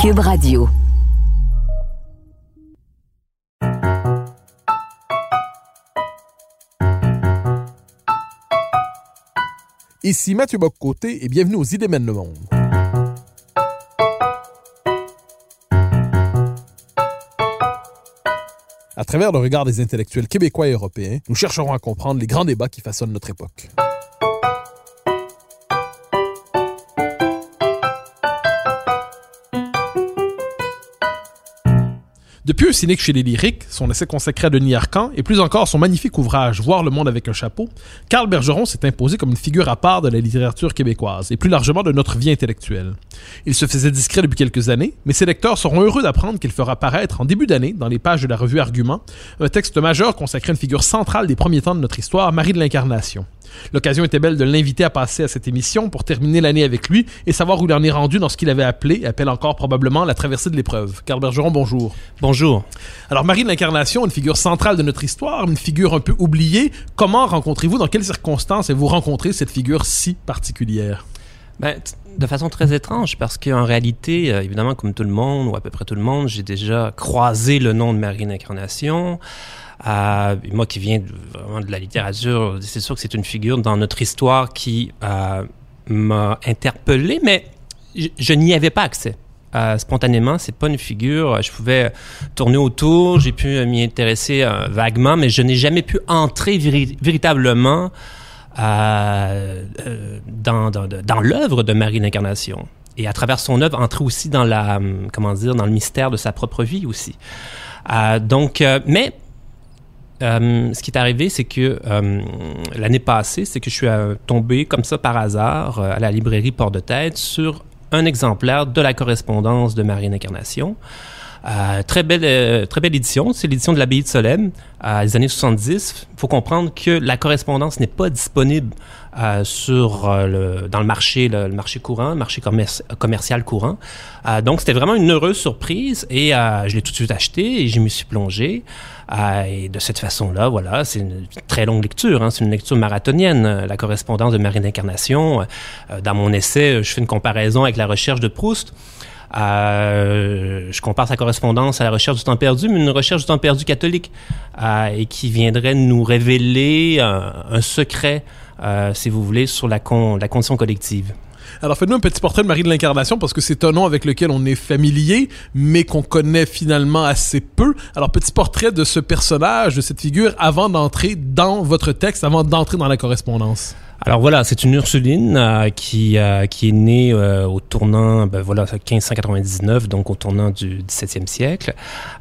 Cube Radio. Ici Mathieu Boccoté et bienvenue aux Idées mènent le monde. À travers le regard des intellectuels québécois et européens, nous chercherons à comprendre les grands débats qui façonnent notre époque. Depuis un cynique chez les lyriques, son essai consacré à Denis Arcan, et plus encore son magnifique ouvrage Voir le monde avec un chapeau, Carl Bergeron s'est imposé comme une figure à part de la littérature québécoise, et plus largement de notre vie intellectuelle. Il se faisait discret depuis quelques années, mais ses lecteurs seront heureux d'apprendre qu'il fera paraître en début d'année, dans les pages de la revue Argument, un texte majeur consacré à une figure centrale des premiers temps de notre histoire, Marie de l'Incarnation. L'occasion était belle de l'inviter à passer à cette émission pour terminer l'année avec lui et savoir où il en est rendu dans ce qu'il avait appelé, appelle encore probablement, la traversée de l'épreuve. Carl Bergeron, bonjour. Bonjour. Alors, Marie de l'Incarnation, une figure centrale de notre histoire, une figure un peu oubliée. Comment rencontrez-vous, dans quelles circonstances avez-vous rencontré cette figure si particulière? Ben, de façon très étrange, parce qu'en réalité, euh, évidemment, comme tout le monde, ou à peu près tout le monde, j'ai déjà croisé le nom de Marie de l'Incarnation. Euh, moi qui viens de, vraiment de la littérature, c'est sûr que c'est une figure dans notre histoire qui euh, m'a interpellé, mais je, je n'y avais pas accès. Euh, spontanément, c'est pas une figure. Je pouvais tourner autour, j'ai pu m'y intéresser euh, vaguement, mais je n'ai jamais pu entrer véri véritablement euh, euh, dans, dans, l'œuvre de Marie l'Incarnation. Et à travers son œuvre, entrer aussi dans la, comment dire, dans le mystère de sa propre vie aussi. Euh, donc, mais euh, ce qui est arrivé, c'est que euh, l'année passée, c'est que je suis euh, tombé comme ça par hasard à la librairie Port-de-Tête sur un exemplaire de la correspondance de Marie Incarnation. Euh, très belle, très belle édition. C'est l'édition de l'abbaye de Solem, euh, des années 70. Il faut comprendre que la correspondance n'est pas disponible euh, sur le, dans le marché, le, marché courant, le marché commercial courant. donc, c'était vraiment une heureuse surprise et je l'ai tout de suite acheté et je m'y suis plongé. et de cette façon-là, voilà, c'est une très longue lecture. Hein, c'est une lecture marathonienne. La correspondance de Marie d'Incarnation. dans mon essai, je fais une comparaison avec la recherche de Proust. Euh, je compare sa correspondance à la recherche du temps perdu, mais une recherche du temps perdu catholique et qui viendrait nous révéler un, un secret, euh, si vous voulez, sur la, con, la condition collective. Alors faites-nous un petit portrait de Marie de l'Incarnation parce que c'est un nom avec lequel on est familier, mais qu'on connaît finalement assez peu. Alors petit portrait de ce personnage, de cette figure, avant d'entrer dans votre texte, avant d'entrer dans la correspondance. Alors voilà, c'est une Ursuline euh, qui euh, qui est née euh, au tournant, ben voilà, 1599, donc au tournant du XVIIe siècle,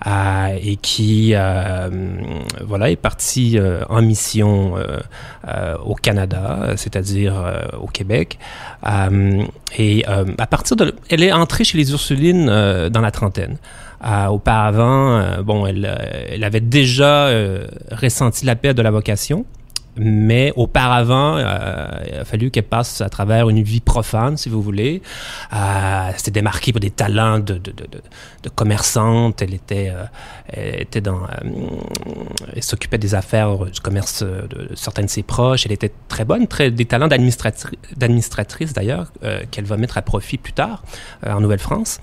euh, et qui euh, voilà est partie en mission au Canada, c'est-à-dire au Québec, et à partir de, elle est entrée chez les Ursulines dans la trentaine. auparavant, bon, elle, elle avait déjà ressenti l'appel de la vocation mais auparavant, euh, il a fallu qu'elle passe à travers une vie profane, si vous voulez. Euh, C'était démarquée pour des talents de, de, de, de commerçante. Elle était, euh, elle était dans, euh, elle s'occupait des affaires du commerce de certains de ses proches. Elle était très bonne, très des talents d'administratrice d'ailleurs, euh, qu'elle va mettre à profit plus tard euh, en Nouvelle-France.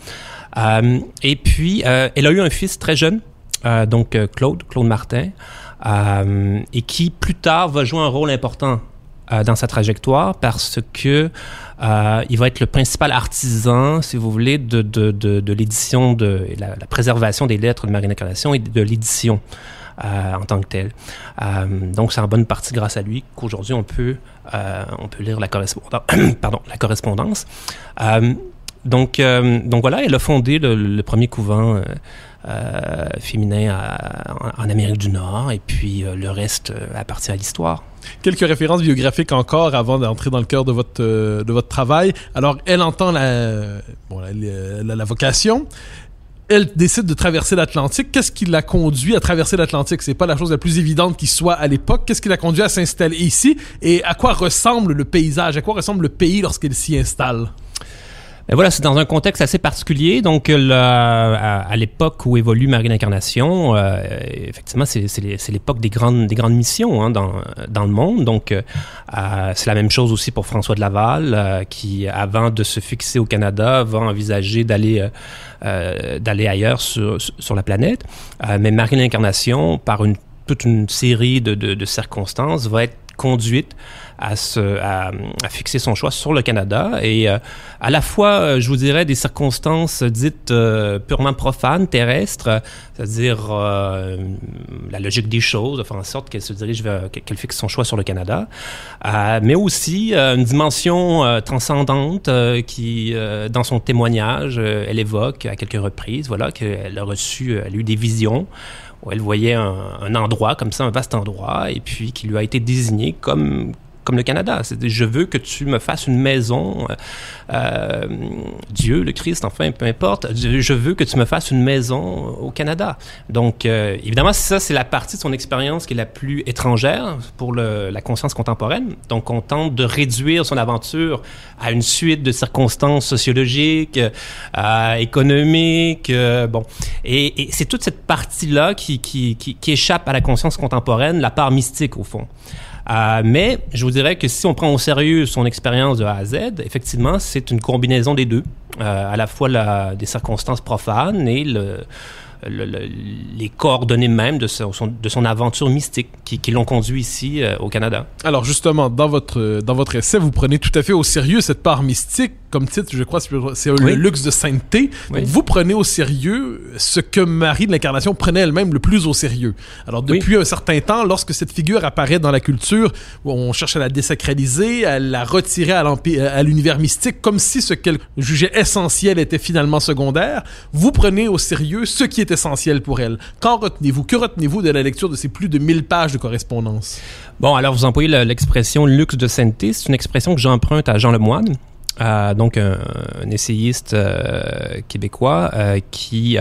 et puis, elle a eu un fils très jeune, donc Claude, Claude Martin. Euh, et qui plus tard va jouer un rôle important euh, dans sa trajectoire parce que euh, il va être le principal artisan, si vous voulez, de, de, de, l'édition, de la, préservation des lettres de Marie d'Incarnation et de l'édition en tant que telle. Donc c'est en bonne partie grâce à lui qu'aujourd'hui on peut on peut lire la correspondance. pardon, la correspondance. Donc, donc voilà, elle a fondé le, premier couvent féminin à- en, Amérique du Nord, et puis euh, le reste euh, appartient à l'histoire. Quelques références biographiques encore avant d'entrer dans le cœur de votre, euh, de votre travail. Alors, elle entend la, la- la vocation. Elle décide de traverser l'Atlantique. Qu'est-ce qui l'a conduit à traverser l'Atlantique? C'est pas la chose la plus évidente qui soit à l'époque. Qu'est-ce qui l'a conduit à s'installer ici? Et à quoi ressemble le paysage? À quoi ressemble le pays lorsqu'elle s'y installe? Et voilà, c'est dans un contexte assez particulier. Donc, le- à, l'époque où évolue Marie l'Incarnation, euh, effectivement, c'est l'époque des grandes, des grandes missions hein, dans, dans le monde. Donc, euh, euh, c'est la même chose aussi pour François de Laval, euh, qui, avant de se fixer au Canada, va envisager d'aller euh, euh, d'aller ailleurs sur, sur la planète. Euh, mais Marie l'Incarnation, par toute une série de, de circonstances, va être conduite à, fixer son choix sur le Canada. Et euh, à la fois, euh, je vous dirais, des circonstances dites euh, purement profanes, terrestres, c'est-à-dire la logique des choses, de faire en sorte qu'elle se dirige vers, qu'elle fixe son choix sur le Canada, mais aussi une dimension transcendante qui, dans son témoignage, elle évoque à quelques reprises, voilà, qu'elle a reçu, elle a eu des visions où elle voyait un endroit comme ça, un vaste endroit, et puis qui lui a été désigné comme comme le Canada. Je veux que tu me fasses une maison, euh, euh, Dieu, le Christ, enfin, peu importe. Je veux que tu me fasses une maison au Canada. Donc, euh, évidemment, ça, c'est la partie de son expérience qui est la plus étrangère pour le, la conscience contemporaine. Donc, on tente de réduire son aventure à une suite de circonstances sociologiques, euh, économiques, euh, bon. Et, et c'est toute cette partie-là qui, qui, qui, qui échappe à la conscience contemporaine, la part mystique, au fond. Euh, mais je vous dirais que si on prend au sérieux son expérience de A à Z, effectivement, c'est une combinaison des deux, euh, à la fois des circonstances profanes et le, le, le, les coordonnées même de son, aventure mystique qui, qui l'ont conduit ici euh, au Canada. Alors justement, dans votre, dans votre essai, vous prenez tout à fait au sérieux cette part mystique. Comme titre, je crois, c'est Oui. le luxe de sainteté. Oui. Vous prenez au sérieux ce que Marie de l'Incarnation prenait elle-même le plus au sérieux. Alors depuis un certain temps, lorsque cette figure apparaît dans la culture, on cherche à la désacraliser, à la retirer à l'univers mystique, comme si ce qu'elle jugeait essentiel était finalement secondaire. Vous prenez au sérieux ce qui est essentiel pour elle. Qu'en retenez-vous? Que retenez-vous de la lecture de ces plus de 1000 pages de correspondance Bon, alors vous employez le- l'expression luxe de sainteté. C'est une expression que j'emprunte à Jean Lemoine, euh, donc un, essayiste euh, québécois euh, qui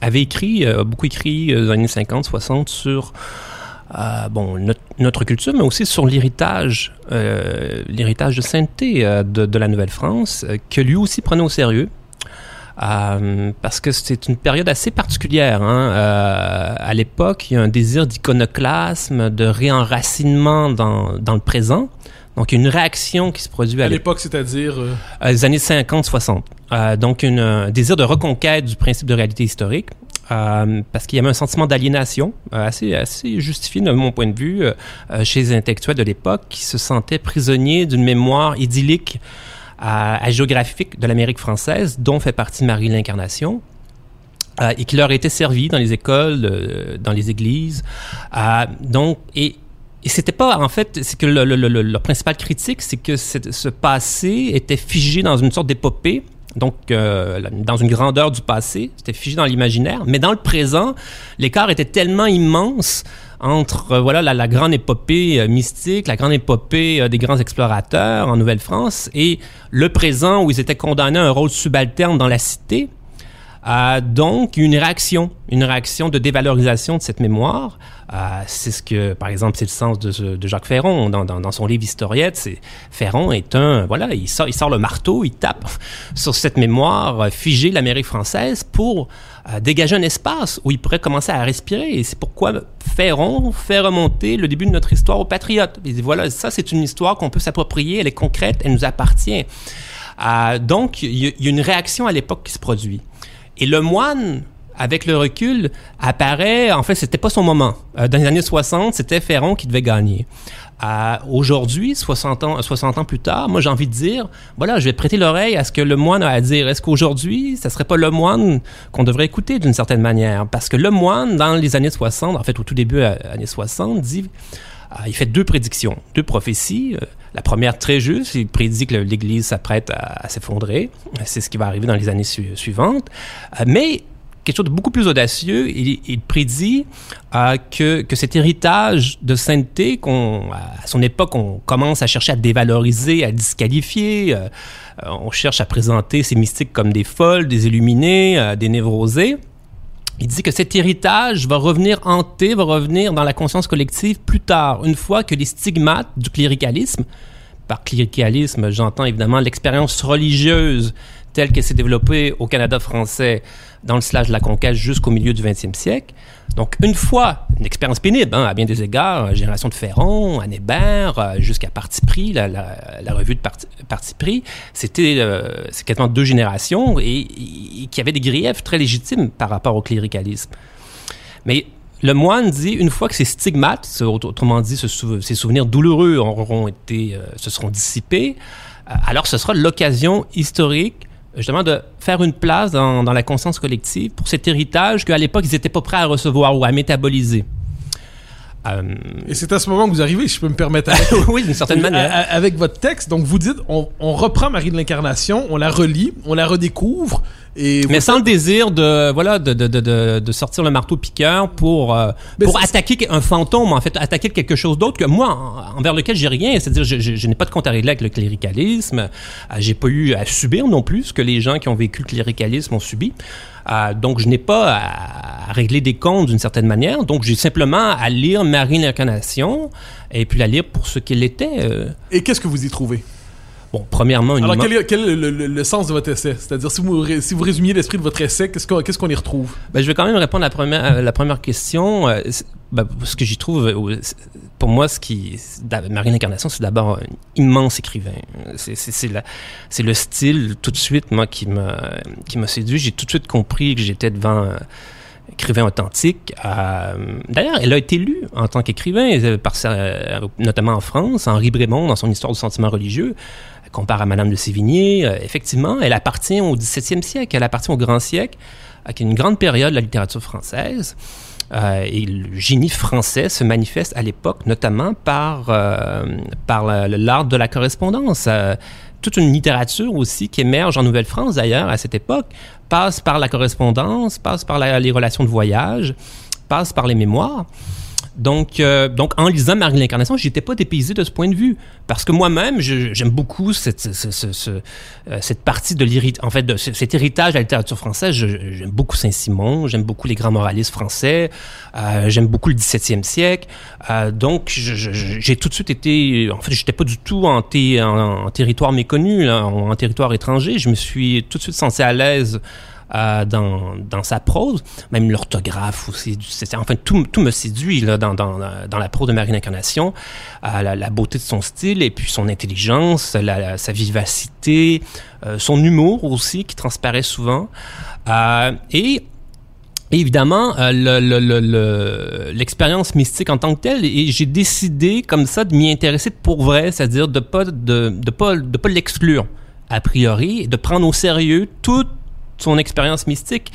avait écrit, beaucoup écrit dans les années 50, 60 sur bon, notre, culture, mais aussi sur l'héritage, l'héritage de sainteté de, de la Nouvelle-France, que lui aussi prenait au sérieux. Parce que c'est une période assez particulière. Hein. À l'époque, il y a un désir d'iconoclasme, de réenracinement dans, dans le présent. Donc, une réaction qui se produit à, À l'époque, c'est-à-dire... euh, euh, les années 50-60. Euh, donc, une, un désir de reconquête du principe de réalité historique. Euh, parce qu'il y avait un sentiment d'aliénation euh, assez, assez justifié de mon point de vue euh, chez les intellectuels de l'époque qui se sentaient prisonniers d'une mémoire idyllique à, à géographique de l'Amérique française, dont fait partie Marie l'Incarnation. et qui leur était servi dans les écoles, dans les églises. Donc, et, et c'était pas, en fait, c'est que le, le, le, le principal critique, c'est que ce passé était figé dans une sorte d'épopée, donc euh, dans une grandeur du passé, c'était figé dans l'imaginaire, mais dans le présent, l'écart était tellement immense entre euh, voilà la, la grande épopée euh, mystique, la grande épopée euh, des grands explorateurs en Nouvelle-France et le présent où ils étaient condamnés à un rôle subalterne dans la cité. Euh, donc, une réaction, une réaction de dévalorisation de cette mémoire. Euh, c'est ce que, par exemple, c'est le sens de, Jacques Ferron dans, son livre Historiette. C'est Ferron est un, voilà, il sort, il sort le marteau, il tape sur cette mémoire euh, figée de l'Amérique française pour euh, dégager un espace où il pourrait commencer à respirer. Et c'est pourquoi Ferron fait remonter le début de notre histoire aux patriotes. Il dit voilà, ça c'est une histoire qu'on peut s'approprier, elle est concrète, elle nous appartient. Donc, il y a une réaction à l'époque qui se produit. Et le moine, avec le recul, apparaît, en fait, c'était pas son moment. Euh, dans les années 60, c'était Ferron qui devait gagner. Aujourd'hui, 60 ans, 60 ans plus tard, moi j'ai envie de dire, voilà, je vais prêter l'oreille à ce que le moine a à dire. Est-ce qu'aujourd'hui, ça serait pas le moine qu'on devrait écouter d'une certaine manière? Parce que le moine, dans les années 60, en fait au tout début des années 60, dit, il fait deux prédictions, deux prophéties. La première, très juste, il prédit que l'Église s'apprête à, s'effondrer. C'est ce qui va arriver dans les années suivantes. Euh, mais quelque chose de beaucoup plus audacieux, il, prédit euh, que, que, cet héritage de sainteté qu'on, à son époque, on commence à chercher à dévaloriser, à disqualifier. Euh, on cherche à présenter ces mystiques comme des folles, des illuminés, des névrosés. Il dit que cet héritage va revenir hanter, va revenir dans la conscience collective plus tard, une fois que les stigmates du cléricalisme, par cléricalisme, j'entends évidemment l'expérience religieuse telle qu'elle s'est développée au Canada français dans le slash de la conquête jusqu'au milieu du 20e siècle. Donc, une fois, une expérience pénible, hein, à bien des égards, euh, Génération de Ferron, Anne Hébert, euh, jusqu'à Parti pris, la, revue de Parti, c'était euh, quasiment deux générations et, qui avaient des griefs très légitimes par rapport au cléricalisme. Mais le moine dit, une fois que ces stigmates, autrement dit, ces souvenirs douloureux auront été, se seront dissipés, alors ce sera l'occasion historique justement de faire une place dans, la conscience collective pour cet héritage qu'à l'époque, ils n'étaient pas prêts à recevoir ou à métaboliser. Euh, Et c'est à ce moment que vous arrivez, si je peux me permettre. oui, d'une certaine manière. Avec votre texte, donc vous dites, on, on reprend Marie de l'Incarnation, on la relit, on la redécouvre, mais sans le désir de voilà de, de, de, de sortir le marteau piqueur pour euh, pour attaquer un fantôme en fait attaquer quelque chose d'autre que moi envers lequel j'ai rien c'est-à-dire je, je, n'ai pas de compte à régler avec le cléricalisme euh, j'ai pas eu à subir non plus ce que les gens qui ont vécu le cléricalisme ont subi euh, donc je n'ai pas à, régler des comptes d'une certaine manière. Donc j'ai simplement à lire Marie l'incarnation et puis la lire pour ce qu'elle était et qu'est-ce que vous y trouvez? Bon, premièrement, Alors, quel est, quel est le, sens de votre essai? C'est-à-dire, si vous, si vous résumiez l'esprit de votre essai, qu'est-ce qu'on qu'est-ce qu'on y retrouve? Ben, Je vais quand même répondre à la première, la première question. Euh, ben, ce que j'y trouve, euh, pour moi, ce qui. Marine Incarnation, c'est d'abord un immense écrivain. C'est le style, tout de suite, moi, qui m'a séduit. J'ai tout de suite compris que j'étais devant un écrivain authentique. Euh, d'ailleurs, elle a été lue en tant qu'écrivain, par notamment en France, Henri Brémond, dans son Histoire du sentiment religieux compare à Madame de Sévigné, euh, effectivement, elle appartient au XVIIe siècle, elle appartient au grand siècle, euh, qui est une grande période de la littérature française. Euh, et le génie français se manifeste à l'époque notamment par, par l'art de la correspondance. toute une littérature aussi qui émerge en Nouvelle-France d'ailleurs à cette époque passe par la correspondance, passe par les relations de voyage, passe par les mémoires. Donc, euh, donc en lisant Marie l'Incarnation, j'étais pas dépaysé de ce point de vue. Parce que moi-même, j'aime beaucoup cette, euh, cette partie de l'héritage, en fait, de cet héritage de la littérature française. J'aime beaucoup Saint-Simon, j'aime beaucoup les grands moralistes français, euh, j'aime beaucoup le 17e siècle. Euh, donc, j'ai tout de suite été, en fait, j'étais pas du tout en, en, territoire méconnu, en, en territoire étranger. Je me suis tout de suite senti à l'aise euh, dans, dans, sa prose, même l'orthographe aussi. Enfin, tout, tout me séduit là, dans, dans, dans la prose de Marie Incarnation, euh, la, beauté de son style et puis son intelligence, sa vivacité, euh, son humour aussi qui transparaît souvent. Et évidemment, l'expérience mystique en tant que telle, et j'ai décidé comme ça de m'y intéresser pour vrai, c'est-à-dire de pas de, de pas de pas l'exclure a priori, de prendre au sérieux toute son expérience mystique.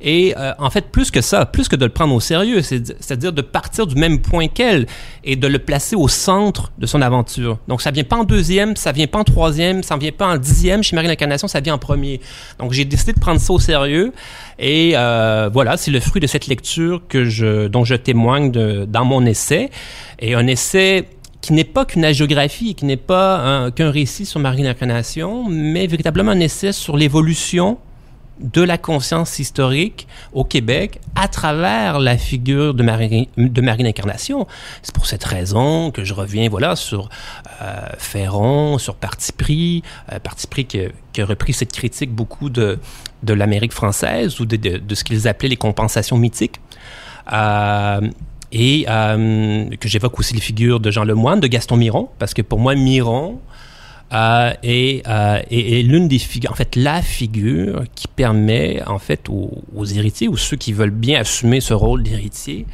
Et euh, en fait, plus que ça, plus que de le prendre au sérieux, c'est-à-dire de partir du même point qu'elle et de le placer au centre de son aventure. Donc, ça vient pas en deuxième, ça vient pas en troisième, ça vient pas en dixième. Chez Marie l'Incarnation, ça vient en premier. Donc, j'ai décidé de prendre ça au sérieux. Et euh, voilà, c'est le fruit de cette lecture que je, dont je témoigne dans mon essai. Et un essai qui n'est pas qu'une agiographie, qui n'est pas qu'un récit sur Marie l'Incarnation, mais véritablement un essai sur l'évolution de la conscience historique au Québec à travers la figure de Marie, de Marie. C'est pour cette raison que je reviens voilà sur euh, Ferron, sur Parti pris, euh, Parti pris qui, a repris cette critique beaucoup de, de l'Amérique française ou de, ce qu'ils appelaient les compensations mythiques. Euh, et que j'évoque aussi les figures de Jean Lemoine, de Gaston Miron, parce que pour moi, Miron, Euh, et, euh, et, et l'une des figures, en fait, la figure qui permet, en fait, aux, héritiers ou ceux qui veulent bien assumer ce rôle d'héritier,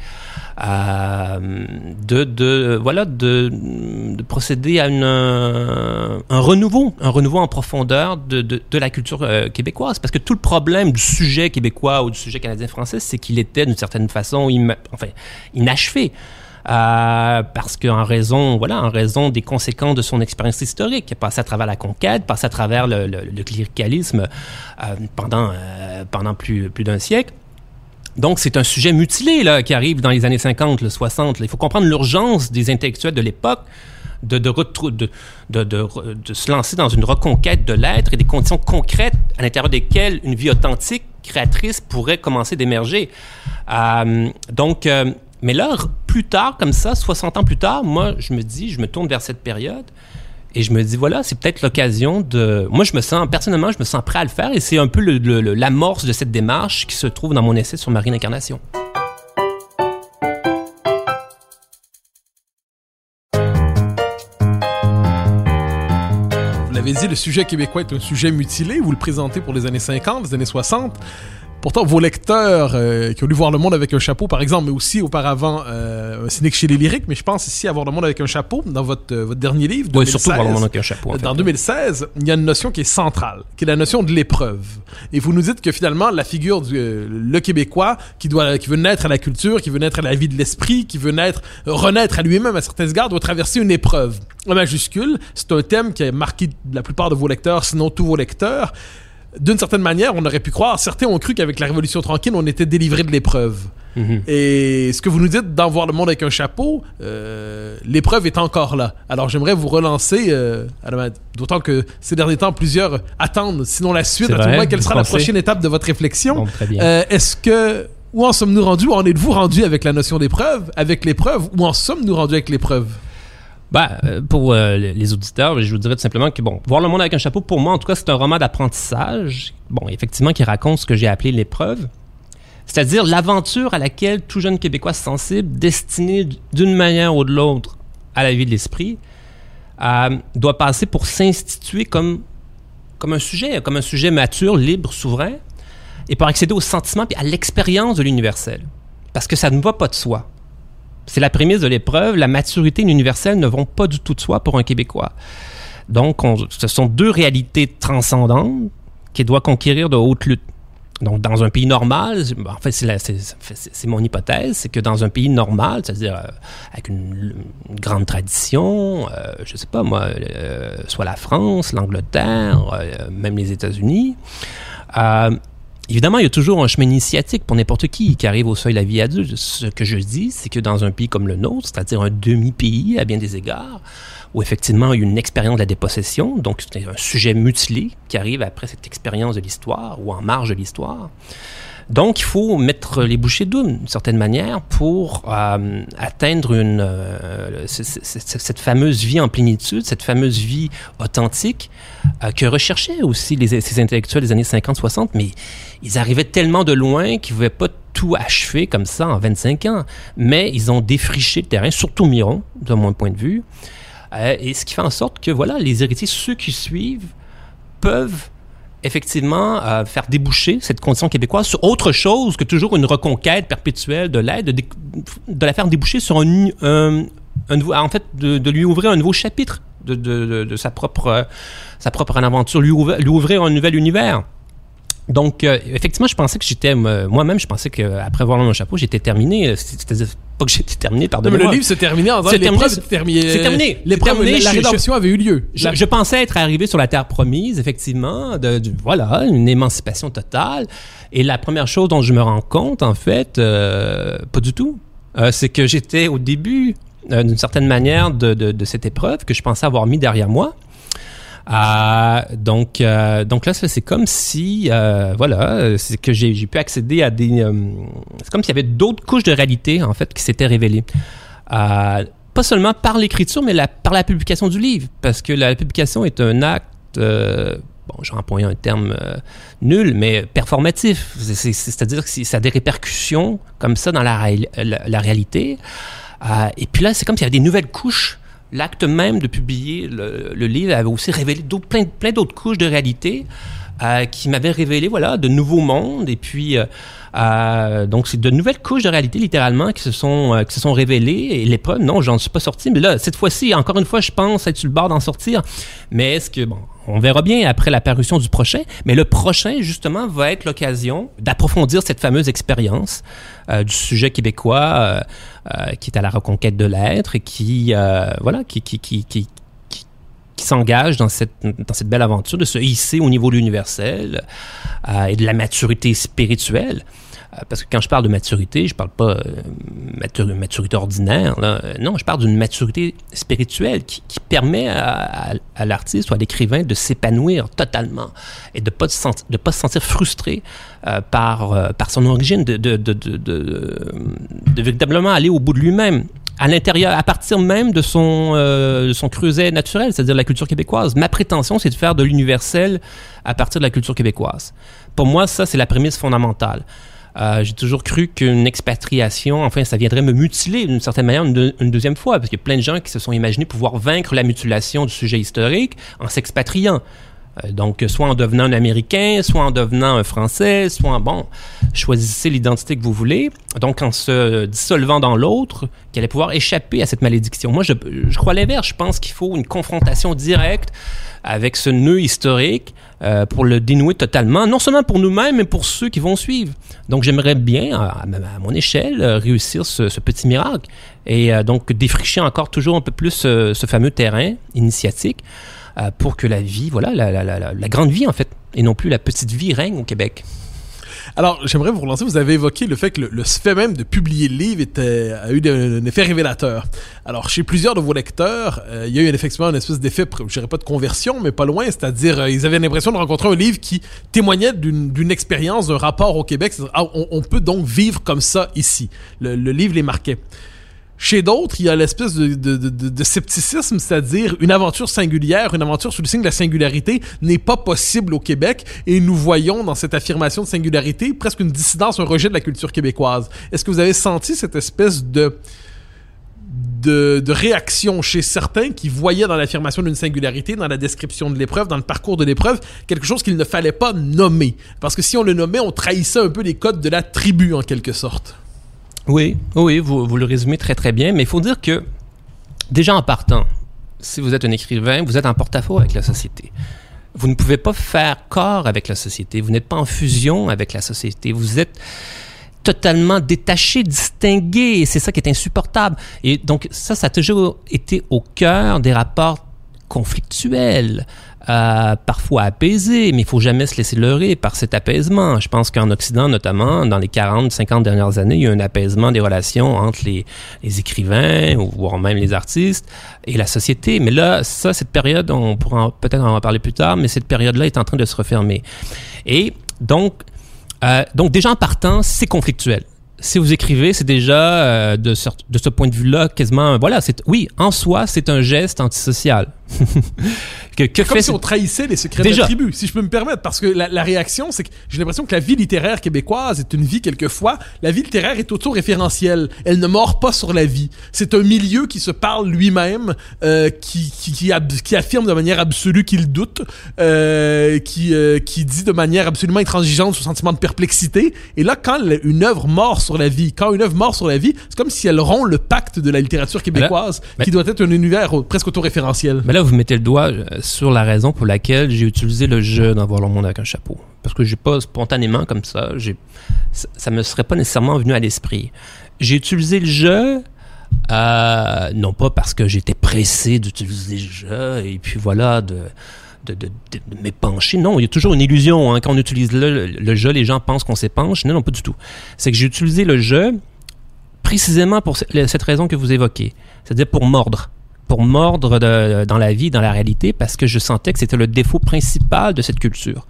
euh, de, de, voilà, de, de procéder à une, un, renouveau, un renouveau en profondeur de, de, la culture québécoise. Parce que tout le problème du sujet québécois ou du sujet canadien-français, c'est qu'il était d'une certaine façon, enfin, inachevé. Euh, parce qu'en raison, voilà, en raison des conséquences de son expérience historique, passé à travers la conquête, passé à travers le, cléricalisme euh, pendant, euh, pendant plus, plus d'un siècle. Donc, c'est un sujet mutilé là, qui arrive dans les années 50, le 60. Là. Il faut comprendre l'urgence des intellectuels de l'époque de, de, se lancer dans une reconquête de l'être et des conditions concrètes à l'intérieur desquelles une vie authentique, créatrice pourrait commencer d'émerger. Donc, mais là, plus tard, comme ça, 60 ans plus tard, moi, je me dis, je me tourne vers cette période et je me dis, voilà, c'est peut-être l'occasion de... Moi, je me sens, personnellement, je me sens prêt à le faire et c'est un peu l'amorce de cette démarche qui se trouve dans mon essai sur Marine Incarnation. Vous l'avez dit, le sujet québécois est un sujet mutilé. Vous le présentez pour les années 50, les années 60. Pourtant, vos lecteurs euh, qui ont lu Voir le monde avec un chapeau, par exemple, mais aussi auparavant euh, un cynique chez les lyriques, mais je pense ici à Voir le monde avec un chapeau, dans votre, euh, votre dernier livre, oui, surtout Voir le monde avec un chapeau. En dans fait, 2016, il y a une notion qui est centrale, qui est la notion de l'épreuve. Et vous nous dites que finalement, la figure du euh, le Québécois, qui doit, qui veut naître à la culture, qui veut naître à la vie de l'esprit, qui veut naître, renaître à lui-même à certains égards, doit traverser une épreuve. En majuscule, c'est un thème qui a marqué la plupart de vos lecteurs, sinon tous vos lecteurs d'une certaine manière, on aurait pu croire, certains ont cru qu'avec la Révolution tranquille, on était délivré de l'épreuve. -hmm. Et ce que vous nous dites dans Voir le monde avec un chapeau, euh, l'épreuve est encore là. Alors j'aimerais vous relancer, euh, d'autant que ces derniers temps, plusieurs attendent, sinon la suite, à tout moment, quelle sera la prochaine étape de votre réflexion? Euh, Est-ce que... Où en sommes-nous rendus? Où en êtes-vous rendu avec la notion d'épreuve? Avec l'épreuve? Où en sommes-nous rendus avec l'épreuve? Ben, pour euh, les auditeurs, je vous dirais tout simplement que, bon, Voir le monde avec un chapeau, pour moi, en tout cas, c'est un roman d'apprentissage, bon, effectivement, qui raconte ce que j'ai appelé l'épreuve, c'est-à-dire l'aventure à laquelle tout jeune Québécois sensible, destiné d'une manière ou de l'autre à la vie de l'esprit, euh, doit passer pour s'instituer comme, comme un sujet, comme un sujet mature, libre, souverain, et pour accéder au sentiment et à l'expérience de l'universel. Parce que ça ne va pas de soi. C'est la prémisse de l'épreuve. La maturité et l'universel ne vont pas du tout de soi pour un Québécois. Donc, on, ce sont deux réalités transcendantes qu'il doit conquérir de haute lutte. Donc, dans un pays normal, en fait, c'est mon hypothèse, c'est que dans un pays normal, c'est-à-dire euh, avec une, grande tradition, euh, je sais pas moi, euh, soit la France, l'Angleterre, même les États-Unis, Évidemment, il y a toujours un chemin initiatique pour n'importe qui qui arrive au seuil de la vie adulte. Ce que je dis, c'est que dans un pays comme le nôtre, c'est-à-dire un demi-pays à bien des égards, où effectivement il y a une expérience de la dépossession, donc c'est un sujet mutilé qui arrive après cette expérience de l'histoire ou en marge de l'histoire. Donc, il faut mettre les bouchées doubles, d'une certaine manière, pour euh, atteindre euh, cette fameuse vie en plénitude, cette fameuse vie authentique euh, que recherchaient aussi ces intellectuels des années 50-60, mais ils arrivaient tellement de loin qu'ils ne pouvaient pas tout achever comme ça en 25 ans. Mais ils ont défriché le terrain, surtout Miron, de mon point de vue. et ce qui fait en sorte que, voilà, les héritiers, ceux qui suivent, peuvent effectivement euh, faire déboucher cette condition québécoise sur autre chose que toujours une reconquête perpétuelle de l'aide, de, la faire déboucher sur un, nouveau, en fait, de, lui ouvrir un nouveau chapitre de, de, sa propre, euh, sa propre aventure, lui lui ouvrir un nouvel univers. Donc, euh, effectivement, je pensais que j'étais, moi-même, je pensais qu'après voir mon chapeau, j'étais terminé. C'était pas que j'étais terminé, pardon. Mais le livre s'est terminé en disant c'est terminé. C'est terminé. L'épreuve, la, la rédemption je, avait eu lieu. Je, je, pensais être arrivé sur la terre promise, effectivement, de, de, voilà, une émancipation totale. Et la première chose dont je me rends compte, en fait, euh, pas du tout, euh, c'est que j'étais au début, euh, d'une certaine manière, de, de, de, cette épreuve que je pensais avoir mis derrière moi. Euh, donc, euh, donc là, c'est comme si, euh, voilà, c'est que j'ai pu accéder à des. euh, c'est comme s'il y avait d'autres couches de réalité, en fait, qui s'étaient révélées. Euh, pas seulement par l'écriture, mais par la publication du livre, parce que la publication est un acte. Euh, bon, j'ai employé un terme euh, nul, mais performatif. C'est-à-dire que ça a des répercussions comme ça dans la, réalité. Euh, et puis là, c'est comme s'il y avait des nouvelles couches l'acte même de publier le, le livre avait aussi révélé plein, plein d'autres couches de réalité euh, qui m'avaient révélé voilà de nouveaux mondes. Et puis euh, euh, donc c'est de nouvelles couches de réalité littéralement qui se sont euh, qui se sont révélées. Et l'épreuve non j'en suis pas sorti. Mais là cette fois-ci encore une fois je pense être sur le bord d'en sortir. Mais est-ce que bon on verra bien après la parution du prochain. Mais le prochain justement va être l'occasion d'approfondir cette fameuse expérience euh, du sujet québécois euh, euh, qui est à la reconquête de l'être et qui euh, voilà qui qui qui, qui qui- s'engage dans cette, dans cette belle aventure de se hisser au niveau de l'universel euh, et de la maturité spirituelle. Euh, parce que quand je parle de maturité, je parle pas euh, matur- maturité ordinaire. Euh, Non, je parle d'une maturité spirituelle qui, permet à, l'artiste ou à l'écrivain de s'épanouir totalement et de pas de, de pas se sentir frustré euh, par euh, par son origine, de de, de, de, de- de véritablement aller au bout de lui-même à l'intérieur, à partir même de son, euh, de son creuset naturel, c'est-à-dire la culture québécoise. Ma prétention, c'est de faire de l'universel à partir de la culture québécoise. Pour moi, ça, c'est la prémisse fondamentale. Euh, j'ai toujours cru qu'une expatriation, enfin, ça viendrait me mutiler d'une certaine manière une, deux- une deuxième fois, parce qu'il y a plein de gens qui se sont imaginés pouvoir vaincre la mutilation du sujet historique en s'expatriant. Euh, donc, soit en devenant un Américain, soit en devenant un Français, soit en, bon, choisissez l'identité que vous voulez. Donc, en se dissolvant dans l'autre, qui allait pouvoir échapper à cette malédiction. Moi, je, je crois l'inverse. Je pense qu'il faut une confrontation directe avec ce nœud historique euh, pour le dénouer totalement, non seulement pour nous-mêmes, mais pour ceux qui vont suivre. Donc, j'aimerais bien, à, à mon échelle, euh, réussir ce, ce petit miracle et euh, donc défricher encore toujours un peu plus euh, ce fameux terrain initiatique euh, pour que la vie, voilà, la, la, la, la grande vie en fait, et non plus la petite vie règne au Québec. Alors, j'aimerais vous relancer. Vous avez évoqué le fait que le, le fait même de publier le livre était, a eu un, effet révélateur. Alors, chez plusieurs de vos lecteurs, euh, il y a eu effectivement une espèce d'effet, je dirais pas de conversion, mais pas loin. C'est-à-dire, euh, ils avaient l'impression de rencontrer un livre qui témoignait d'une expérience, d'un rapport au Québec. Ah, on, on peut donc vivre comme ça ici. Le, le livre les marquait. Chez d'autres, il y a l'espèce de, scepticisme, c'est-à-dire une aventure singulière, une aventure sous le signe de la singularité n'est pas possible au Québec et nous voyons dans cette affirmation de singularité presque une dissidence, un rejet de la culture québécoise. Est-ce que vous avez senti cette espèce de, de réaction chez certains qui voyaient dans l'affirmation d'une singularité, dans la description de l'épreuve, dans le parcours de l'épreuve, quelque chose qu'il ne fallait pas nommer? Parce que si on le nommait, on trahissait un peu les codes de la tribu en quelque sorte. Oui, oui, vous, vous le résumez très très bien, mais il faut dire que déjà en partant, si vous êtes un écrivain, vous êtes en porte-à-faux avec la société. Vous ne pouvez pas faire corps avec la société, vous n'êtes pas en fusion avec la société, vous êtes totalement détaché, distingué, et c'est ça qui est insupportable. Et donc ça, ça a toujours été au cœur des rapports conflictuels, euh, parfois apaisés, mais il faut jamais se laisser leurrer par cet apaisement. Je pense qu'en Occident, notamment, dans les 40, 50 dernières années, il y a eu un apaisement des relations entre les, écrivains, ou voire même les artistes, et la société. Mais là, ça, cette période, on pourra peut-être en parler plus tard, mais cette période-là est en train de se refermer. Et donc, euh, donc déjà en partant, c'est conflictuel. Si vous écrivez, c'est déjà euh, de, ce, point de vue-là quasiment, voilà, oui, en soi, c'est un geste antisocial. Que, que comme fait si on trahissait les secrets déjà. de la tribu, si je peux me permettre, parce que la, la réaction, c'est que j'ai l'impression que la vie littéraire québécoise est une vie quelquefois. La vie littéraire est auto-référentielle. Elle ne mord pas sur la vie. C'est un milieu qui se parle lui-même, euh, qui, qui, qui, ab qui, affirme de manière absolue qu'il doute, euh, qui, euh, qui dit de manière absolument intransigeante son sentiment de perplexité. Et là, quand une œuvre mord sur la vie, quand une œuvre mord sur la vie, c'est comme si elle rompt le pacte de la littérature québécoise, là, qui doit être un univers presque auto-référentiel. Mais là, vous mettez le doigt sur la raison pour laquelle j'ai utilisé le jeu dans Voir le monde avec un chapeau. Parce que j'ai pas spontanément comme ça, j'ai, ça, me serait pas nécessairement venu à l'esprit. J'ai utilisé le jeu, euh, non pas parce que j'étais pressé d'utiliser le jeu et puis voilà, de, de, de, de, de m'épancher. Non, il y a toujours une illusion. Hein. Quand on utilise le, le jeu, les gens pensent qu'on s'épanche. Non, non, pas du tout. C'est que j'ai utilisé le jeu précisément pour cette raison que vous évoquez. C'est-à-dire pour mordre pour mordre dans la vie, dans la réalité, parce que je sentais que c'était le défaut principal de cette culture.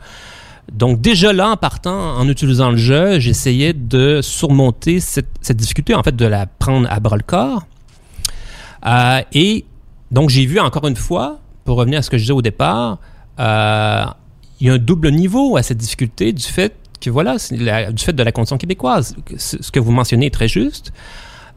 Donc déjà là, en partant, en utilisant le jeu, j'essayais de surmonter cette, difficulté, en fait, de la prendre à bras le corps. Euh, et donc j'ai vu encore une fois, pour revenir à ce que je disais au départ, euh, il y a un double niveau à cette difficulté du fait que voilà, du fait de la condition québécoise. Ce que vous mentionnez est très juste.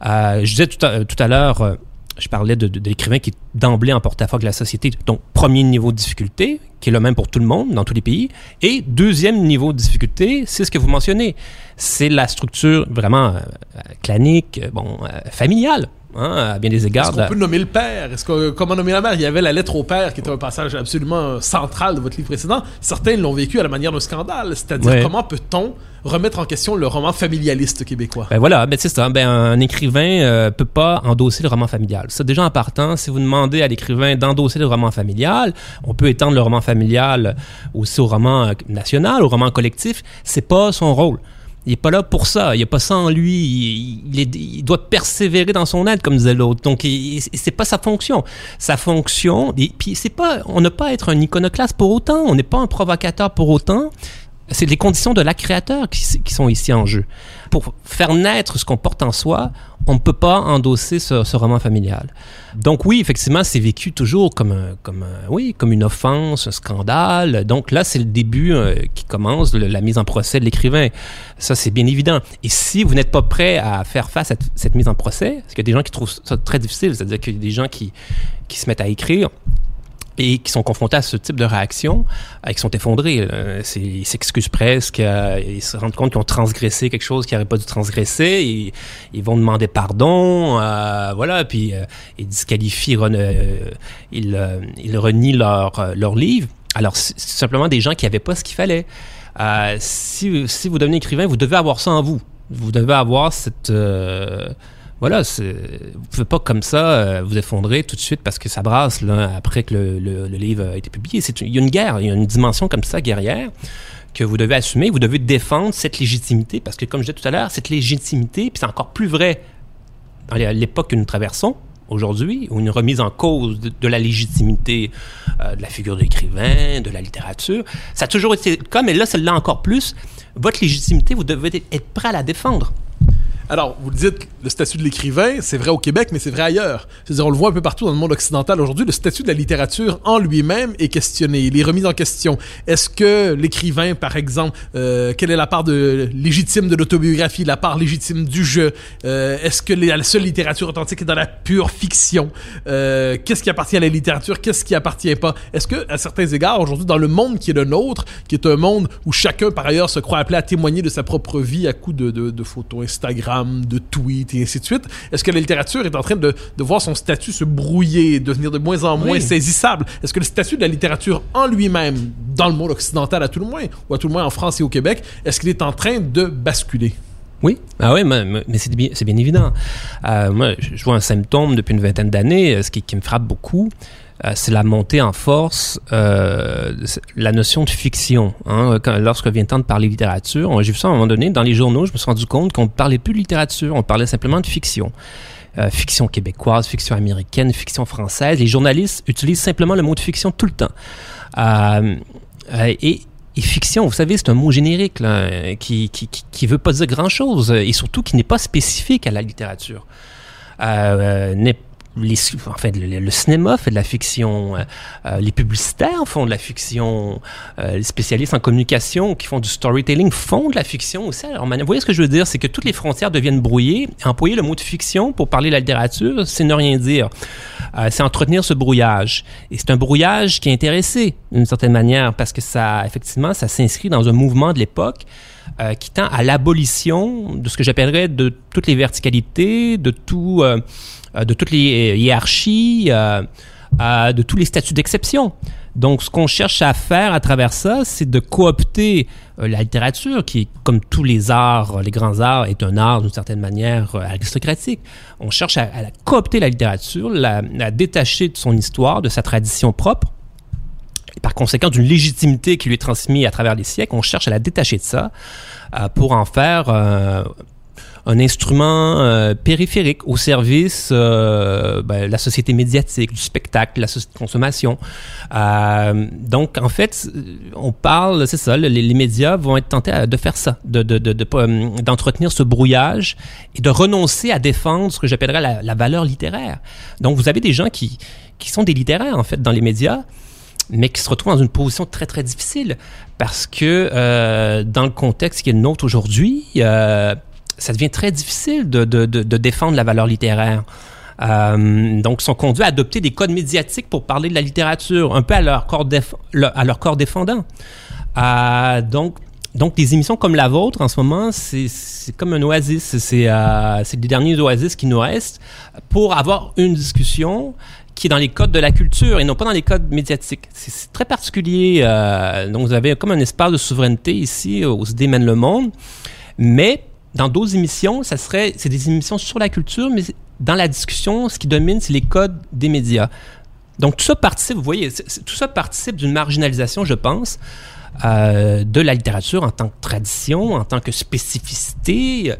Euh, je disais tout à l'heure je parlais de, de, de l'écrivain qui est d'emblée en porte-à-faux de la société. Donc, premier niveau de difficulté, qui est le même pour tout le monde, dans tous les pays. Et deuxième niveau de difficulté, c'est ce que vous mentionnez. C'est la structure vraiment euh, clanique, euh, bon, euh, familiale. Hein, à bien des égards. Est-ce qu'on peut nommer le père? Est-ce que, comment nommer la mère? Il y avait la lettre au père qui était un passage absolument central de votre livre précédent. Certains l'ont vécu à la manière d'un scandale. C'est-à-dire, Ouais. comment peut-on remettre en question le roman familialiste québécois Ben voilà, ben c'est ça. Ben un écrivain euh, peut pas endosser le roman familial. Ça déjà en partant, si vous demandez à l'écrivain d'endosser le roman familial, on peut étendre le roman familial aussi au roman euh, national, au roman collectif. C'est pas son rôle. Il est pas là pour ça. Il n'y a pas ça en lui. Il, doit persévérer dans son aide, comme disait l'autre. Donc, c'est pas sa fonction. Sa fonction, et puis c'est pas, on n'a pas à être un iconoclaste pour autant. On n'est pas un provocateur pour autant. C'est les conditions de la créateur qui, sont ici en jeu. Pour faire naître ce qu'on porte en soi, on ne peut pas endosser ce, roman familial. Donc oui, effectivement, c'est vécu toujours comme, un- comme, un- oui, comme une offense, un scandale. Donc là, c'est le début euh, qui commence, le- la mise en procès de l'écrivain. Ça, c'est bien évident. Et si vous n'êtes pas prêt à faire face à cette, cette mise en procès, parce qu'il y a des gens qui trouvent ça très difficile, c'est-à-dire qu'il y a des gens qui, qui se mettent à écrire, et qui sont confrontés à ce type de réaction, euh, qui sont effondrés. Ils s'excusent presque, euh, ils se rendent compte qu'ils ont transgressé quelque chose qu'ils n'auraient pas dû transgresser, ils, ils vont demander pardon, euh, voilà, puis euh, ils disqualifient, ren- euh, ils, euh, ils renient leur, leur livre. Alors, c'est simplement des gens qui n'avaient pas ce qu'il fallait. Si, si vous devenez écrivain, vous devez avoir ça en vous. Vous devez avoir cette... voilà, vous pouvez pas comme ça euh, vous effondrer tout de suite parce que ça brasse là, après que le, livre a été publié. Il y a une guerre, il y a une dimension comme ça guerrière que vous devez assumer. Vous devez défendre cette légitimité parce que, comme je disais tout à l'heure, cette légitimité, puis c'est encore plus vrai à l'époque que nous traversons aujourd'hui, où une remise en cause de, la légitimité euh, de la figure de l'écrivain, de la littérature, ça a toujours été cas, mais là, celle-là encore plus. Votre légitimité, vous devez être prêt à la défendre. Alors, vous le dites, le statut de l'écrivain, c'est vrai au Québec, mais c'est vrai ailleurs. C'est-à-dire, on le voit un peu partout dans le monde occidental aujourd'hui, le statut de la littérature en lui-même est questionné, il est remis en question. Est-ce que l'écrivain, par exemple, euh, quelle est la part légitime de l'autobiographie, la part légitime du jeu? Euh, Est-ce que la seule littérature authentique est dans la pure fiction? Euh, Qu'est-ce qui appartient à la littérature? Qu'est-ce qui appartient pas? Est-ce que, à certains égards, aujourd'hui, dans le monde qui est le nôtre, qui est un monde où chacun, par ailleurs, se croit appelé à témoigner de sa propre vie à coup de photos Instagram, de tweets et ainsi de suite, est-ce que la littérature est en train de, de voir son statut se brouiller, devenir de moins en moins Oui. saisissable? Est-ce que le statut de la littérature en lui-même, dans le monde occidental à tout le moins, ou à tout le moins en France et au Québec, est-ce qu'il est en train de basculer? Oui, ah oui, mais, c'est bien, bien évident. Euh, moi, je vois un symptôme depuis une vingtaine d'années, euh, ce qui, qui me frappe beaucoup, euh, c'est la montée en force, euh, la notion de fiction. Hein, lorsque vient le temps de parler littérature, j'ai vu ça à un moment donné dans les journaux, je me suis rendu compte qu'on ne parlait plus de littérature, on parlait simplement de fiction. Euh, fiction québécoise, fiction américaine, fiction française. Les journalistes utilisent simplement le mot de fiction tout le temps. Et, fiction, vous savez, c'est un mot générique qui, qui, qui, veut pas dire grand-chose euh, et surtout qui n'est pas spécifique à la littérature. Euh, en fait, le, cinéma fait de la fiction, euh, euh, les publicitaires font de la fiction, euh, les spécialistes en communication qui font du storytelling font de la fiction aussi. Alors, vous voyez ce que je veux dire, c'est que toutes les frontières deviennent brouillées. Employer le mot de fiction pour parler de la littérature, c'est ne rien dire. C'est entretenir ce brouillage. Et c'est un brouillage qui est intéressé d'une certaine manière parce que ça, effectivement, ça s'inscrit dans un mouvement de l'époque qui tend à l'abolition de ce que j'appellerais de toutes les verticalités, de tout, de toutes les hiérarchies, euh, euh, de tous les statuts d'exception. Donc, ce qu'on cherche à faire à travers ça, c'est de coopter euh, la littérature, qui, comme tous les arts, les grands arts, est un art d'une certaine manière euh, aristocratique. On cherche à, coopter la littérature, la, la détacher de son histoire, de sa tradition propre, et par conséquent d'une légitimité qui lui est transmise à travers les siècles. On cherche à la détacher de ça euh, pour en faire euh, un instrument euh, périphérique au service euh, ben, de la société médiatique, du spectacle, de la société de consommation. Euh, donc, en fait, on parle, c'est ça, les, médias vont être tentés de faire ça, de, de, de, de, euh, d'entretenir ce brouillage et de renoncer à défendre ce que j'appellerais la, la valeur littéraire. Donc, vous avez des gens qui, qui sont des littéraires, en fait, dans les médias, mais qui se retrouvent dans une position très, très difficile parce que euh, dans le contexte qui est le nôtre aujourd'hui, euh, ça devient très difficile de, de, de, de défendre la valeur littéraire. Euh, donc, sont conduits à adopter des codes médiatiques pour parler de la littérature, un peu à leur corps, à leur corps défendant. Euh, donc, donc, des émissions comme la vôtre, en ce moment, c'est comme un oasis. C'est les derniers oasis qui nous restent pour avoir une discussion qui est dans les codes de la culture et non pas dans les codes médiatiques. C'est très particulier. Euh, donc, vous avez comme un espace de souveraineté ici aux idées mènent le monde. Mais dans d'autres émissions, ça serait, c'est des émissions sur la culture, mais dans la discussion, ce qui domine, c'est les codes des médias. Donc, tout ça participe, vous voyez, tout ça participe d'une marginalisation, je pense, euh, de la littérature en tant que tradition, en tant que spécificité,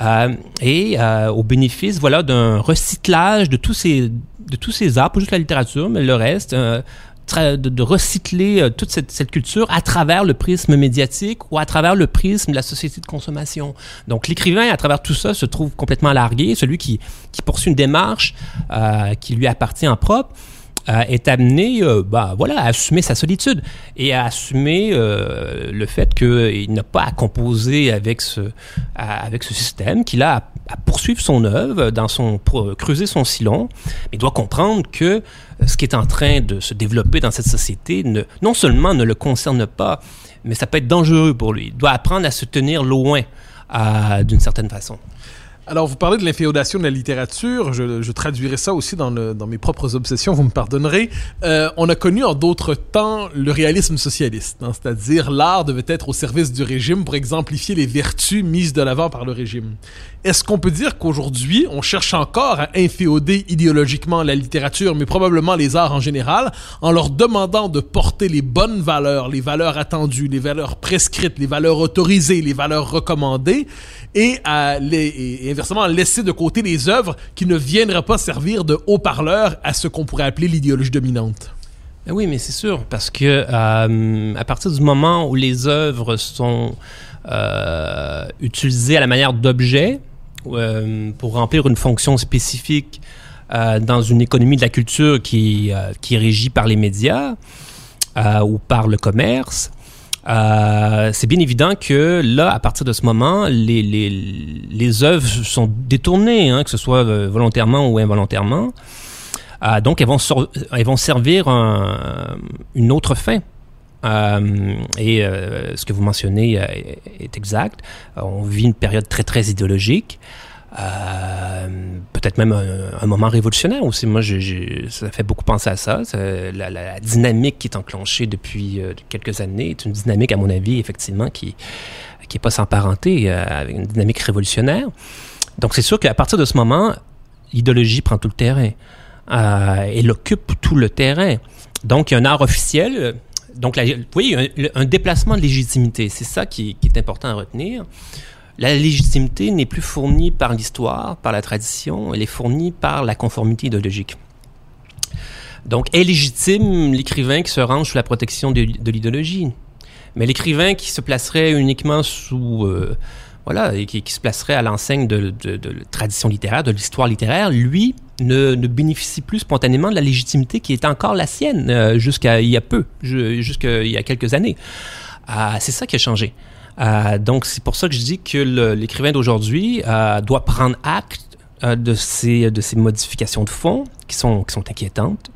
euh, et euh, au bénéfice, voilà, d'un recyclage de tous ces de tous ces arts, pas juste la littérature, mais le reste, de, recycler euh, toute cette, culture à travers le prisme médiatique ou à travers le prisme de la société de consommation. Donc l'écrivain, à travers tout ça, se trouve complètement largué, celui qui, poursuit une démarche euh, qui lui appartient en propre. Euh, est amené bah, voilà, à assumer sa solitude et à assumer le fait qu'il n'a pas à composer avec ce, avec ce système, qu'il a à, poursuivre son œuvre, dans son, pour creuser son sillon. Mais doit comprendre que ce qui est en train de se développer dans cette société non seulement ne le concerne pas, mais ça peut être dangereux pour lui. Il doit apprendre à se tenir loin d'une certaine façon. Alors, vous parlez de l'inféodation de la littérature. Je, je traduirai ça aussi dans, le, dans, mes propres obsessions, vous me pardonnerez. Euh, on a connu en d'autres temps le réalisme socialiste, hein, c'est-à-dire l'art devait être au service du régime pour exemplifier les vertus mises de l'avant par le régime. Est-ce qu'on peut dire qu'aujourd'hui, on cherche encore à inféoder idéologiquement la littérature, mais probablement les arts en général, en leur demandant de porter les bonnes valeurs, les valeurs attendues, les valeurs prescrites, les valeurs autorisées, les valeurs recommandées, et à inversement laisser de côté les œuvres qui ne viendraient pas servir de haut-parleur à ce qu'on pourrait appeler l'idéologie dominante? Ben oui, mais c'est sûr, parce que euh, à partir du moment où les œuvres sont euh, utilisées à la manière d'objets, euh, pour remplir une fonction spécifique dans une économie de la culture qui, qui est régie par les médias ou par le commerce, c'est bien évident que là, à partir de ce moment, les, les, les œuvres sont détournées, hein, que ce soit volontairement ou involontairement. donc, elles vont, elles vont servir une autre fin. Euh, et euh, ce que vous mentionnez euh, est exact. on vit une période très, très idéologique. Peut-être même un, moment révolutionnaire aussi. Moi, ça fait beaucoup penser à ça. La, dynamique qui est enclenchée depuis quelques années est une dynamique, à mon avis, effectivement, qui qui est pas sans parenté avec une dynamique révolutionnaire. Donc, c'est sûr qu'à partir de ce moment, l'idéologie prend tout le terrain. elle occupe tout le terrain. Donc, il y a un art officiel donc, vous voyez, un, déplacement de légitimité, c'est ça qui, est important à retenir. La légitimité n'est plus fournie par l'histoire, par la tradition, elle est fournie par la conformité idéologique. Donc, est légitime l'écrivain qui se range sous la protection de, l'idéologie? Mais l'écrivain qui se placerait uniquement sous... Euh, voilà, et qui, se placerait à l'enseigne de, la tradition littéraire, de l'histoire littéraire, lui, ne, ne, bénéficie plus spontanément de la légitimité qui est encore la sienne euh, jusqu'à il y a peu, jusqu'à il y a quelques années. Ah, c'est ça qui a changé. Ah, donc c'est pour ça que je dis que l'écrivain d'aujourd'hui euh, doit prendre acte euh, de ces de ces modifications de fond qui sont qui sont inquiétantes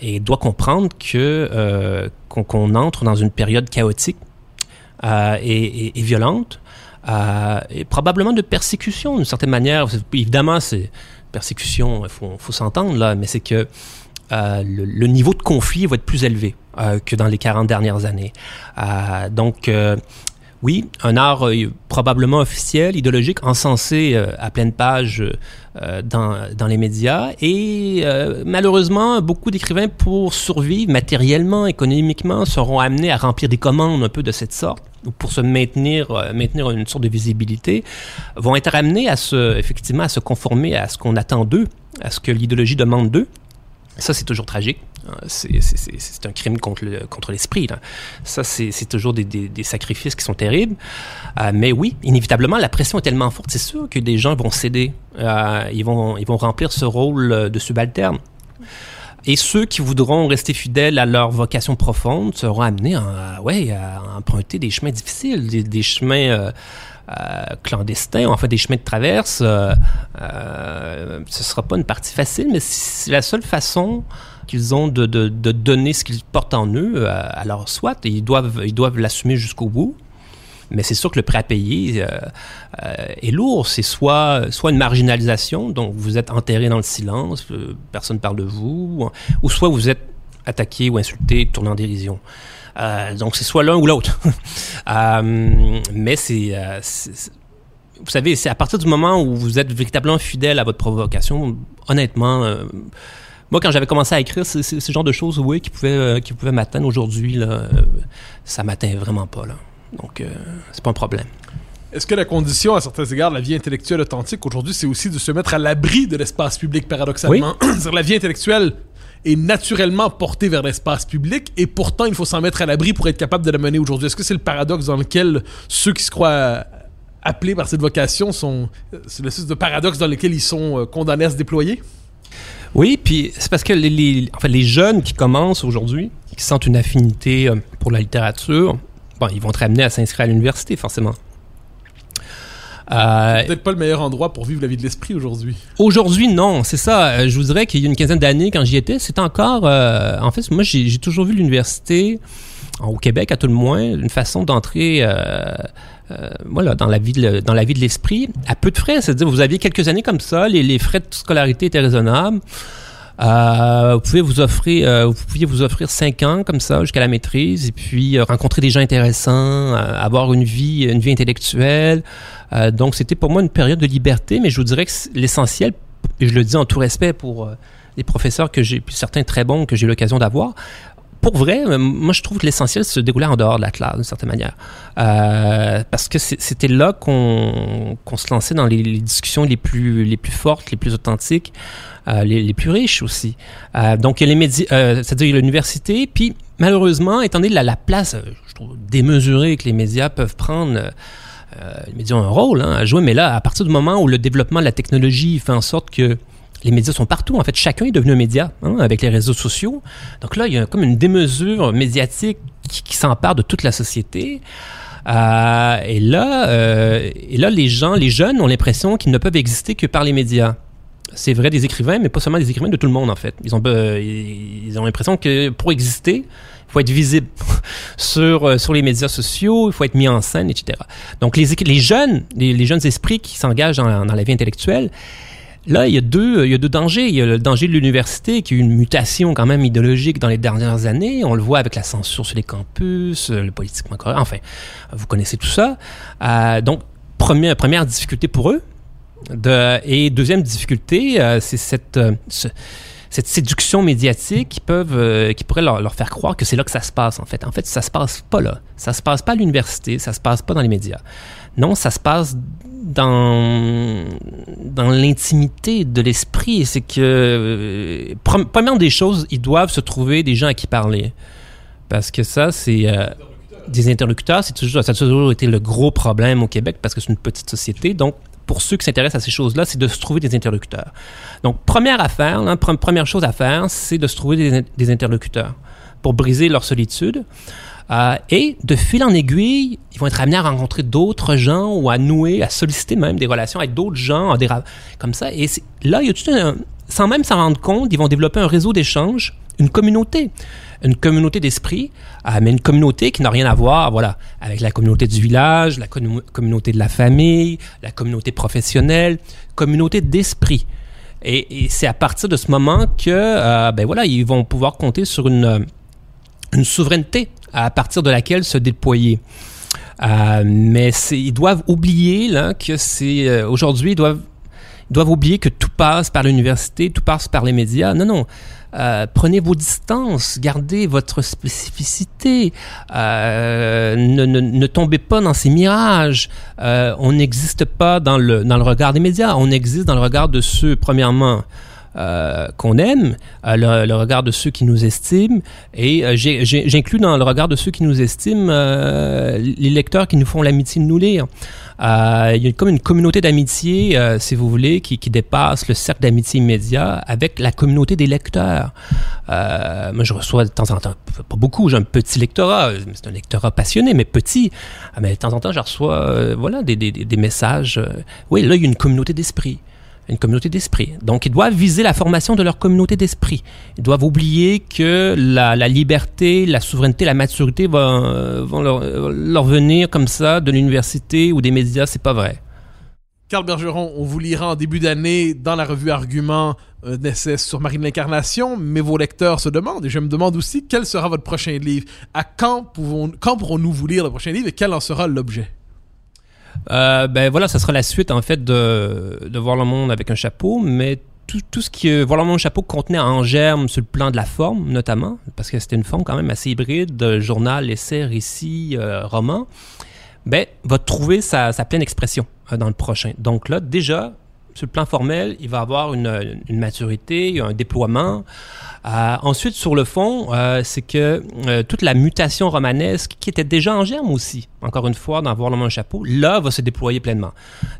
et doit comprendre que qu'on entre dans une période chaotique et, violente. et probablement de persécution d'une certaine manière. Évidemment, c'est persécution, il faut, s'entendre là, mais c'est que euh, le, niveau de conflit va être plus élevé euh, que dans les 40 dernières années. Euh, donc, oui, un art probablement officiel, idéologique, encensé à pleine page dans, dans, les médias. Et malheureusement, beaucoup d'écrivains, pour survivre matériellement, économiquement, seront amenés à remplir des commandes un peu de cette sorte pour se maintenir, euh, maintenir une sorte de visibilité, vont être amenés à se, effectivement, à se conformer à ce qu'on attend d'eux, à ce que l'idéologie demande d'eux. Ça, c'est toujours tragique. Euh, c'est un crime contre l'esprit. Ça, c'est toujours des, sacrifices qui sont terribles. Euh, mais oui, inévitablement, la pression est tellement forte, c'est sûr que des gens vont céder. Euh, ils, vont, ils vont remplir ce rôle de subalterne. Et ceux qui voudront rester fidèles à leur vocation profonde seront amenés à, ouais, à emprunter des chemins difficiles, des, chemins euh, clandestins, enfin des chemins de traverse. Euh, euh, ce sera pas une partie facile, mais c'est la seule façon qu'ils ont de, de, donner ce qu'ils portent en eux, alors soit, ils doivent ils doivent l'assumer jusqu'au bout. Mais c'est sûr que le prêt à payer est lourd. C'est soit, soit une marginalisation, donc vous êtes enterré dans le silence, personne ne parle de vous, ou, soit vous êtes attaqué ou insulté, tourné en dérision. donc c'est soit l'un ou l'autre. mais c'est, vous savez, c'est à partir du moment où vous êtes véritablement fidèle à votre provocation, honnêtement, moi, quand j'avais commencé à écrire, c'est ce genre de choses, oui, qui pouvaient, qui pouvaient m'atteindre aujourd'hui, là, ça m'atteint vraiment pas, là. Donc, euh, c'est pas un problème. Est-ce que la condition, à certains égards, de la vie intellectuelle authentique aujourd'hui, c'est aussi de se mettre à l'abri de l'espace public, paradoxalement? Oui. la vie intellectuelle est naturellement portée vers l'espace public et pourtant il faut s'en mettre à l'abri pour être capable de la mener aujourd'hui. Est-ce que c'est le paradoxe dans lequel ceux qui se croient appelés par cette vocation sont. C'est le de paradoxe dans lequel ils sont euh, condamnés à se déployer? Oui, puis c'est parce que les, les, les jeunes qui commencent aujourd'hui, qui sentent une affinité euh, pour la littérature, bon, ils vont être amenés à s'inscrire à l'université, forcément. Euh, peut-être pas le meilleur endroit pour vivre la vie de l'esprit aujourd'hui. Aujourd'hui, non, c'est ça. Euh, je vous dirais qu'il y a une quinzaine d'années, quand j'y étais, c'était encore. Euh, en fait, moi, j'ai toujours vu l'université, au Québec à tout le moins, une façon d'entrer. voilà, dans la vie de, dans la vie de l'esprit, à peu de frais. C'est-à-dire, vous aviez quelques années comme ça, les, les frais de scolarité étaient raisonnables. Euh, vous pouvez vous offrir, euh, vous pouviez vous offrir cinq ans comme ça jusqu'à la maîtrise et puis euh, rencontrer des gens intéressants, avoir une vie, une vie intellectuelle. donc c'était pour moi une période de liberté, mais je vous dirais que l'essentiel, et je le dis en tout respect pour les professeurs que j'ai, certains très bons que j'ai l'occasion d'avoir, pour vrai, moi je trouve que l'essentiel se déroulait en dehors de la classe d'une certaine manière, euh, parce que c'était là qu'on se lançait dans les, discussions les plus les plus fortes, les plus authentiques, euh, les, les, plus riches aussi. Euh, donc il y a les médias, euh, c'est-à-dire l'université, puis malheureusement, étant donné la, la place, euh, je trouve démesurée que les médias peuvent prendre. Euh, les médias ont un rôle hein, à jouer, mais là, à partir du moment où le développement de la technologie fait en sorte que les médias sont partout. En fait, chacun est devenu un média hein, avec les réseaux sociaux. Donc là, il y a comme une démesure médiatique qui, s'empare de toute la société. Euh, et là, euh, et là, les gens, les jeunes ont l'impression qu'ils ne peuvent exister que par les médias. C'est vrai des écrivains, mais pas seulement des écrivains, de tout le monde en fait. Ils ont, euh, ils ont l'impression que pour exister, il faut être visible sur euh, sur les médias sociaux, il faut être mis en scène, etc. Donc les, les jeunes, les, jeunes esprits qui s'engagent dans la vie intellectuelle, Là, il y a deux, il y a deux dangers. Il y a le danger de l'université, qui a eu une mutation quand même idéologique dans les dernières années. On le voit avec la censure sur les campus, euh, le politiquement correct. Enfin, vous connaissez tout ça. Euh, donc, première, difficulté pour eux. Et deuxième difficulté, euh, c'est cette, séduction médiatique qui peuvent, qui pourrait leur, leur, faire croire que c'est là que ça se passe en fait. En fait, ça se passe pas là. Ça se passe pas à l'université, ça se passe pas dans les médias. Non, ça se passe dans, l'intimité de l'esprit. C'est que, premièrement des choses, ils doivent se trouver des gens à qui parler. Parce que ça, c'est. Euh, des interlocuteurs, c'est toujours, ça a toujours été le gros problème au Québec parce que c'est une petite société. Donc, pour ceux qui s'intéressent à ces choses-là, c'est de se trouver des interlocuteurs. Donc, première affaire, première chose à faire, c'est de se trouver des interlocuteurs pour briser leur solitude. Euh, et de fil en aiguille, ils vont être amenés à rencontrer d'autres gens ou à nouer, à solliciter même des relations avec d'autres gens, des, comme ça. Et là, sans même s'en rendre compte, ils vont développer un réseau d'échanges, une communauté, une communauté d'esprit, euh, mais une communauté qui n'a rien à voir, voilà, avec la communauté du village, la communauté de la famille, la communauté professionnelle, communauté d'esprit. Et, et c'est à partir de ce moment que, euh, ben voilà, ils vont pouvoir compter sur une, une souveraineté à partir de laquelle se déployer. Euh, mais ils doivent oublier là, que c'est euh, aujourd'hui ils doivent doivent oublier que tout passe par l'université, tout passe par les médias. Non, non. Euh, prenez vos distances, gardez votre spécificité, ne, ne, tombez pas dans ces mirages. On n'existe pas dans le, dans le regard des médias, on existe dans le regard de ceux, premièrement, euh, qu'on aime, euh, le, regard de ceux qui nous estiment, et euh, j'inclus dans le regard de ceux qui nous estiment les lecteurs qui nous font l'amitié de nous lire. Il y a comme une communauté d'amitié, si vous voulez, qui, dépasse le cercle d'amitié immédiat avec la communauté des lecteurs. moi, je reçois de temps en temps, pas beaucoup, j'ai un petit lectorat, c'est un lectorat passionné, mais petit. Mais de temps en temps, je reçois voilà, des messages. oui, là, il y a une communauté d'esprit une communauté d'esprit. Donc, ils doivent viser la formation de leur communauté d'esprit. Ils doivent oublier que la, liberté, la souveraineté, la maturité vont, vont leur, leur, venir comme ça de l'université ou des médias. C'est pas vrai. Carl Bergeron, on vous lira en début d'année dans la revue Argument un essai sur Marine l'Incarnation, mais vos lecteurs se demandent, et je me demande aussi, quel sera votre prochain livre? À quand, quand pourrons-nous vous lire le prochain livre et quel en sera l'objet? Euh, ben voilà, ça sera la suite en fait de, Voir le monde avec un chapeau, mais tout, tout, ce qui Voir le monde chapeau contenait en germe sur le plan de la forme, notamment, parce que c'était une forme quand même assez hybride, de journal, essai, récit, euh, roman, ben, va trouver sa, sa pleine expression euh, dans le prochain. Donc là, déjà, sur le plan formel, il va avoir une, maturité, un déploiement. Euh, ensuite, sur le fond, euh, c'est que euh, toute la mutation romanesque, qui était déjà en germe aussi, encore une fois, dans Voir l'homme un chapeau, là, va se déployer pleinement.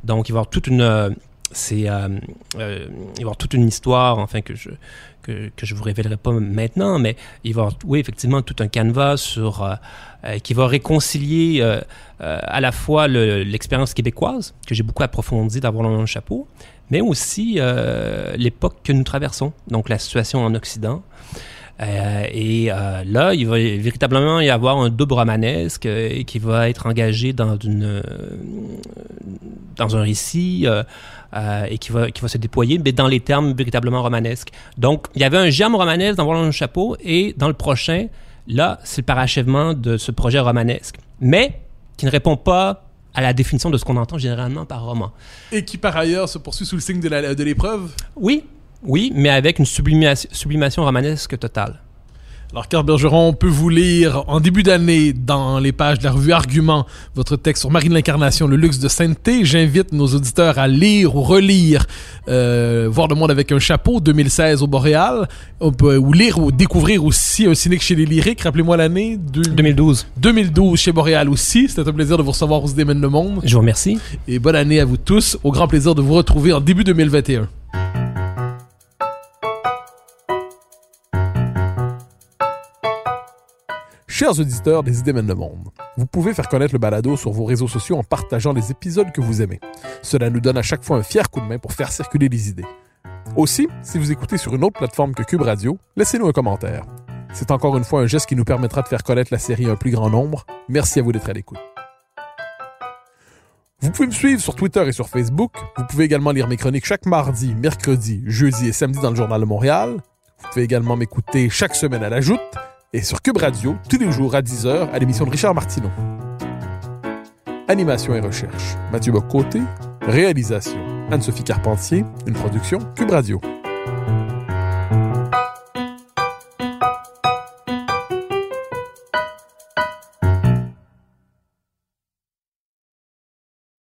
Donc, il va y avoir toute une... c'est, il va y avoir toute une histoire, enfin, que je que, que je vous révélerai pas maintenant, mais il va y avoir, oui, effectivement, tout un canevas sur qui va réconcilier à la fois l'expérience québécoise, que j'ai beaucoup approfondie d'avoir le chapeau, mais aussi euh, l'époque que nous traversons, donc la situation en Occident. Euh, et euh, là, il va véritablement y avoir un double romanesque euh, qui va être engagé dans, une, dans un récit et qui va, qui va se déployer, mais dans les termes véritablement romanesques. Donc, il y avait un germe romanesque dans Voilà le chapeau, et dans le prochain, là, c'est le parachèvement de ce projet romanesque. Mais qui ne répond pas à la définition de ce qu'on entend généralement par roman. Et qui par ailleurs se poursuit sous le signe de l'épreuve? Oui, oui, mais avec une sublimation, sublimation romanesque totale. Alors, Carl Bergeron, peut vous lire en début d'année dans les pages de la revue Argument votre texte sur Marine l'Incarnation, le luxe de sainteté. J'invite nos auditeurs à lire ou relire euh, Voir le monde avec un chapeau 2016 au Boréal. On peut ou lire ou découvrir aussi un cynique chez les lyriques. Rappelez-moi l'année 2012. 2012 chez Boréal aussi. C'était un plaisir de vous recevoir où se démène le monde. Je vous remercie. Et bonne année à vous tous. Au grand plaisir de vous retrouver en début 2021. Chers auditeurs des Idées mènent le monde, vous pouvez faire connaître le balado sur vos réseaux sociaux en partageant les épisodes que vous aimez. Cela nous donne à chaque fois un fier coup de main pour faire circuler les idées. Aussi, si vous écoutez sur une autre plateforme que Cube Radio, laissez-nous un commentaire. C'est encore une fois un geste qui nous permettra de faire connaître la série à un plus grand nombre. Merci à vous d'être à l'écoute. Vous pouvez me suivre sur Twitter et sur Facebook. Vous pouvez également lire mes chroniques chaque mardi, mercredi, jeudi et samedi dans le Journal de Montréal. Vous pouvez également m'écouter chaque semaine à la joute et sur Cube Radio, tous les jours à 10h, à l'émission de Richard Martineau. Animation et recherche, Mathieu Bocoté. Réalisation, Anne-Sophie Carpentier. Une production Cube Radio.